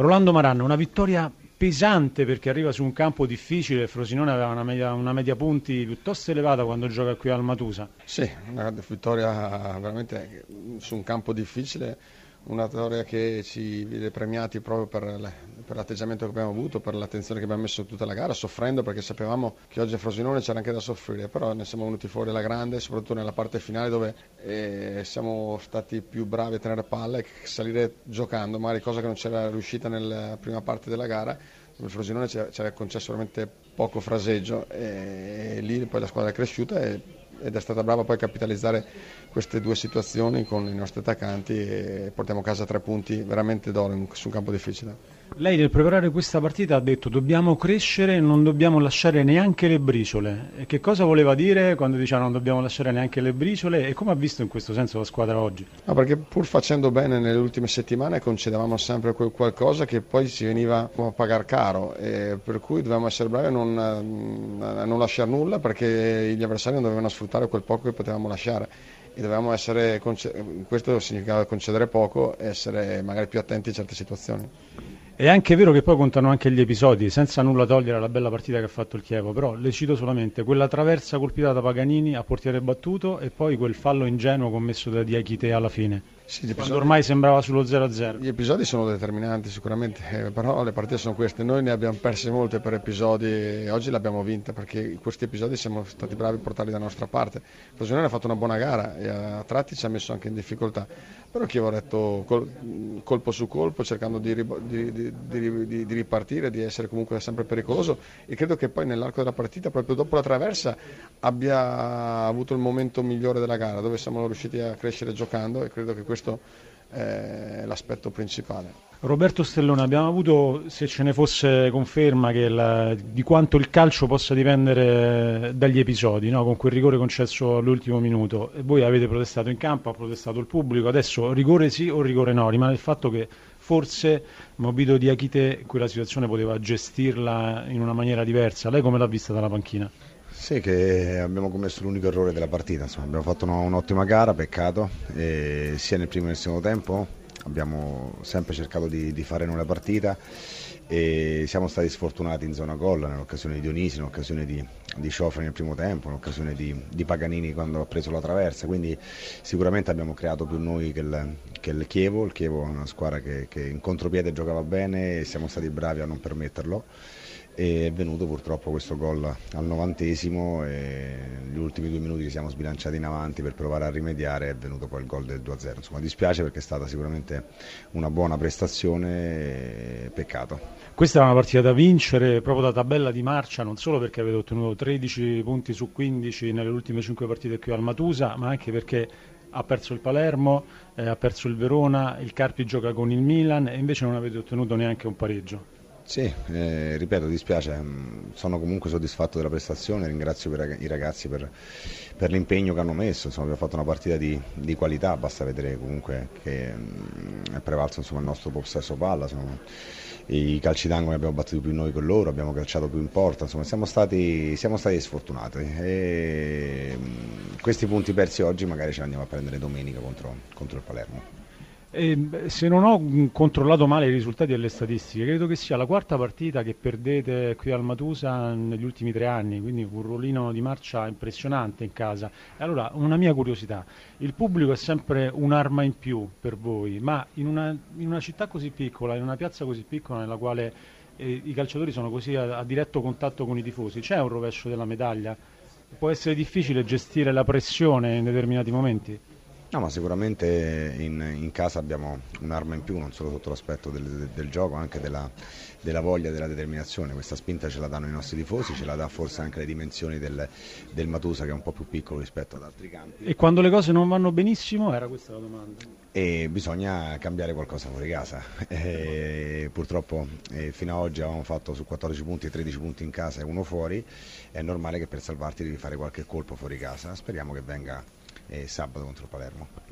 Rolando Maranno, una vittoria pesante perché arriva su un campo difficile, Frosinone aveva una media, una media punti piuttosto elevata quando gioca qui al Matusa. Sì, una vittoria veramente su un campo difficile una vittoria che ci vede premiati proprio per, per, l'atteggiamento che abbiamo avuto, per l'attenzione che abbiamo messo tutta la gara, soffrendo perché sapevamo che oggi a Frosinone c'era anche da soffrire, però ne siamo venuti fuori alla grande, soprattutto nella parte finale dove eh, siamo stati più bravi a tenere palla e salire giocando, magari cosa che non c'era riuscita nella prima parte della gara. Il Frosinone ci ha concesso veramente poco fraseggio e, e lì poi la squadra è cresciuta e ed è stata brava poi a capitalizzare queste due situazioni con i nostri attaccanti e portiamo a casa tre punti veramente d'oro su un campo difficile. Lei nel preparare questa partita ha detto dobbiamo crescere non dobbiamo lasciare neanche le briciole. E che cosa voleva dire quando diceva non dobbiamo lasciare neanche le briciole e come ha visto in questo senso la squadra oggi? No, perché pur facendo bene nelle ultime settimane concedevamo sempre quel qualcosa che poi si veniva a pagare caro e per cui dovevamo essere bravi a non, a non lasciare nulla perché gli avversari non dovevano sfruttare quel poco che potevamo lasciare e dovevamo essere, questo significava concedere poco e essere magari più attenti a certe situazioni. È anche vero che poi contano anche gli episodi, senza nulla togliere alla bella partita che ha fatto il Chievo, però le cito solamente quella traversa colpita da Paganini a portiere battuto e poi quel fallo ingenuo commesso da Diachite alla fine. Sì, episodi... Quando ormai sembrava sullo 0-0. Gli episodi sono determinanti sicuramente, eh, però le partite sono queste. Noi ne abbiamo perse molte per episodi e oggi l'abbiamo vinta perché questi episodi siamo stati bravi a portarli da nostra parte. Frosinone ha fatto una buona gara e a tratti ci ha messo anche in difficoltà, però chi aveva detto col, colpo su colpo cercando di, di, di, di, ripartire, di essere comunque sempre pericoloso e credo che poi nell'arco della partita, proprio dopo la traversa, abbia avuto il momento migliore della gara dove siamo riusciti a crescere giocando e credo che questo questo è l'aspetto principale. Roberto Stellone, abbiamo avuto, se ce ne fosse conferma, la, di quanto il calcio possa dipendere dagli episodi, no? con quel rigore concesso all'ultimo minuto. E voi avete protestato in campo, ha protestato il pubblico, adesso rigore sì o rigore no, rimane il fatto che forse Mobito di Achite quella situazione poteva gestirla in una maniera diversa. Lei come l'ha vista dalla panchina? Sì, che abbiamo commesso l'unico errore della partita, Insomma, abbiamo fatto un'ottima gara, peccato, e sia nel primo che nel secondo tempo abbiamo sempre cercato di, di fare noi la partita e siamo stati sfortunati in zona gol nell'occasione di Dionisi, nell'occasione di, di Sciofra nel primo tempo, nell'occasione di, di, Paganini quando ha preso la traversa, quindi sicuramente abbiamo creato più noi che il, che il Chievo, il Chievo è una squadra che, che in contropiede giocava bene e siamo stati bravi a non permetterlo. È venuto purtroppo questo gol al novantesimo e gli ultimi due minuti ci siamo sbilanciati in avanti per provare a rimediare è venuto poi il gol del 2-0 insomma dispiace perché è stata sicuramente una buona prestazione peccato. Questa è una partita da vincere proprio da tabella di marcia non solo perché avete ottenuto 13 punti su 15 nelle ultime 5 partite qui al Matusa ma anche perché ha perso il Palermo, eh, ha perso il Verona, il Carpi gioca con il Milan e invece non avete ottenuto neanche un pareggio. Sì, eh, ripeto, dispiace, mm, sono comunque soddisfatto della prestazione, ringrazio i ragazzi per, per l'impegno che hanno messo, insomma, abbiamo fatto una partita di, di qualità, basta vedere comunque che mm, è prevalso insomma, il nostro possesso palla, insomma, i calci d'angolo abbiamo battuto più noi con loro, abbiamo calciato più in porta, insomma, siamo, stati, siamo stati sfortunati e mm, questi punti persi oggi magari ce li andiamo a prendere domenica contro, contro il Palermo. E se non ho controllato male i risultati delle statistiche, credo che sia la quarta partita che perdete qui al Matusa negli ultimi tre anni, quindi un ruolino di marcia impressionante in casa. Allora, una mia curiosità, il pubblico è sempre un'arma in più per voi, ma in una, in una città così piccola, in una piazza così piccola nella quale eh, i calciatori sono così a, a diretto contatto con i tifosi, c'è un rovescio della medaglia? Può essere difficile gestire la pressione in determinati momenti? No, ma sicuramente in, in, casa abbiamo un'arma in più, non solo sotto l'aspetto del, del, gioco, anche della, della voglia, della determinazione. Questa spinta ce la danno i nostri tifosi, ce la dà forse anche le dimensioni del, del Matusa che è un po' più piccolo rispetto ad altri campi. E quando le cose non vanno benissimo? Era questa la domanda. E bisogna cambiare qualcosa fuori casa. E purtroppo eh, fino ad oggi avevamo fatto su 14 punti 13 punti in casa e uno fuori. È normale che per salvarti devi fare qualche colpo fuori casa. Speriamo che venga e sabato contro Palermo.